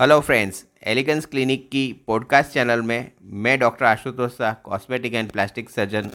Hello friends elegance clinic की podcast channel में मैं doctor Ashutosh Shah cosmetic and plastic surgeon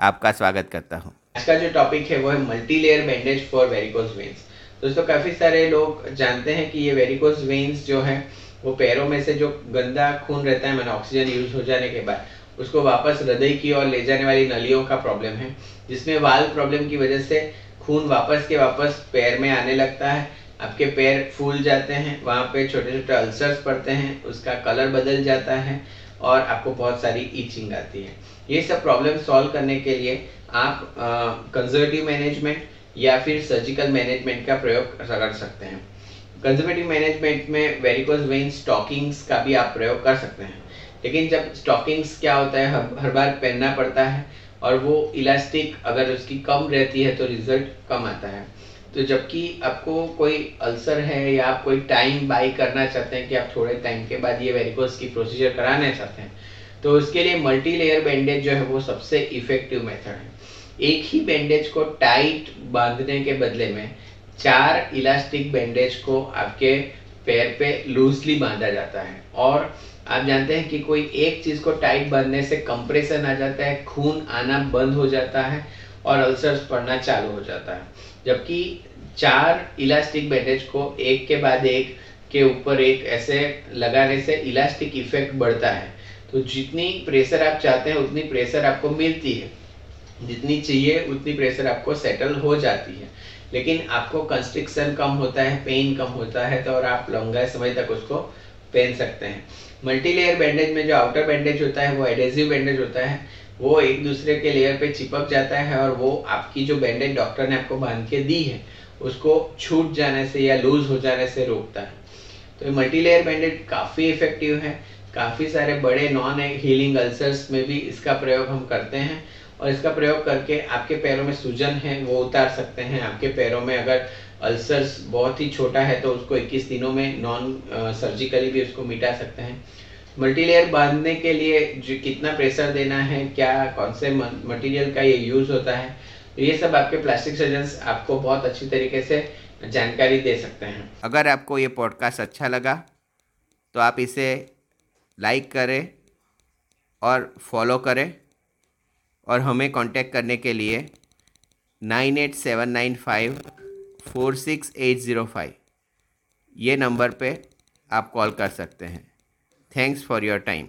आपका स्वागत करता हूँ। आज का जो टॉपिक है, वो है multi layer bandage for varicose veins दोस्तों, काफ़ी सारे लोग जानते हैं कि ये वेरिकोज वेन्स जो है, वो पैरों में से जो गंदा खून रहता है, मैंने ऑक्सीजन यूज़ हो जाने के बाद, उसको वापस हृदय की ओर ले जाने वाली नलियों का प्रॉब्लम है, जिसमें वाल प्रॉब्लम की वजह से खून वापस के वापस पैर में आने लगता है। आपके पैर फूल जाते हैं वहाँ पे छोटे छोटे अल्सर्स पड़ते हैं उसका कलर बदल जाता है और आपको बहुत सारी ईचिंग आती है। ये सब प्रॉब्लम सॉल्व करने के लिए आप कंजर्वेटिव मैनेजमेंट या फिर सर्जिकल मैनेजमेंट का प्रयोग कर सकते हैं। कंजर्वेटिव मैनेजमेंट में वेरिकोज वेन स्टॉकिंग्स का भी आप प्रयोग कर सकते हैं। लेकिन जब स्टॉकिंग्स क्या होता है हर, हर बार पहनना पड़ता है और वो इलास्टिक अगर उसकी कम रहती है तो रिज़ल्ट कम आता है। तो जबकि आपको कोई अल्सर है या आप कोई टाइम बाई करना चाहते हैं कि आप थोड़े टाइम के बाद ये वेरिकोस की प्रोसीजर कराना चाहते हैं तो उसके लिए मल्टी लेयर बैंडेज जो है वो सबसे इफ़ेक्टिव मेथड है। एक ही बैंडेज को टाइट बांधने के बदले में चार इलास्टिक बैंडेज को आपके पैर पे लूजली बांधा जाता है। और आप जानते हैं कि कोई एक चीज़ को टाइट बांधने से कंप्रेशन आ जाता है, खून आना बंद हो जाता है और अल्सर्स पड़ना चालू हो जाता है। जबकि चार इलास्टिक बैंडेज को एक के बाद एक के ऊपर एक ऐसे लगाने से इलास्टिक इफ़ेक्ट बढ़ता है। तो जितनी प्रेशर आप चाहते हैं, उतनी प्रेशर आपको मिलती है। जितनी चाहिए, उतनी प्रेशर आपको सेटल हो जाती है। लेकिन आपको कंस्ट्रिक्शन कम होता है पेन कम होता है तो और आप लंबा समय तक उसको पहन सकते हैं। मल्टी लेयर बैंडेज में जो आउटर बैंडेज होता है, वो एडेसिव बैंडेज होता है। वो एक दूसरे के लेयर पे चिपक जाता है और वो आपकी जो बैंडेज डॉक्टर ने आपको बाँध के दी है, उसको छूट जाने से या लूज हो जाने से रोकता है। तो मल्टी लेयर बैंडेज काफ़ी इफ़ेक्टिव है, काफ़ी सारे बड़े नॉन हीलिंग अल्सर्स में भी इसका प्रयोग हम करते हैं और इसका प्रयोग करके आपके पैरों में सूजन है, वो उतार सकते हैं। आपके पैरों में अगर अल्सर्स बहुत ही छोटा है तो उसको 21 दिनों में नॉन सर्जिकली भी उसको मिटा सकते हैं। मल्टीलेयर बांधने के लिए जो कितना प्रेशर देना है, क्या, कौन से मटेरियल का ये यूज़ होता है तो ये सब आपके प्लास्टिक सर्जन आपको बहुत अच्छी तरीके से जानकारी दे सकते हैं। अगर आपको ये पॉडकास्ट अच्छा लगा तो आप इसे लाइक करें और फॉलो करें और हमें कांटेक्ट करने के लिए nine eight seven nine five four six eight zero five ये नंबर पे आप कॉल कर सकते हैं। Thanks for your time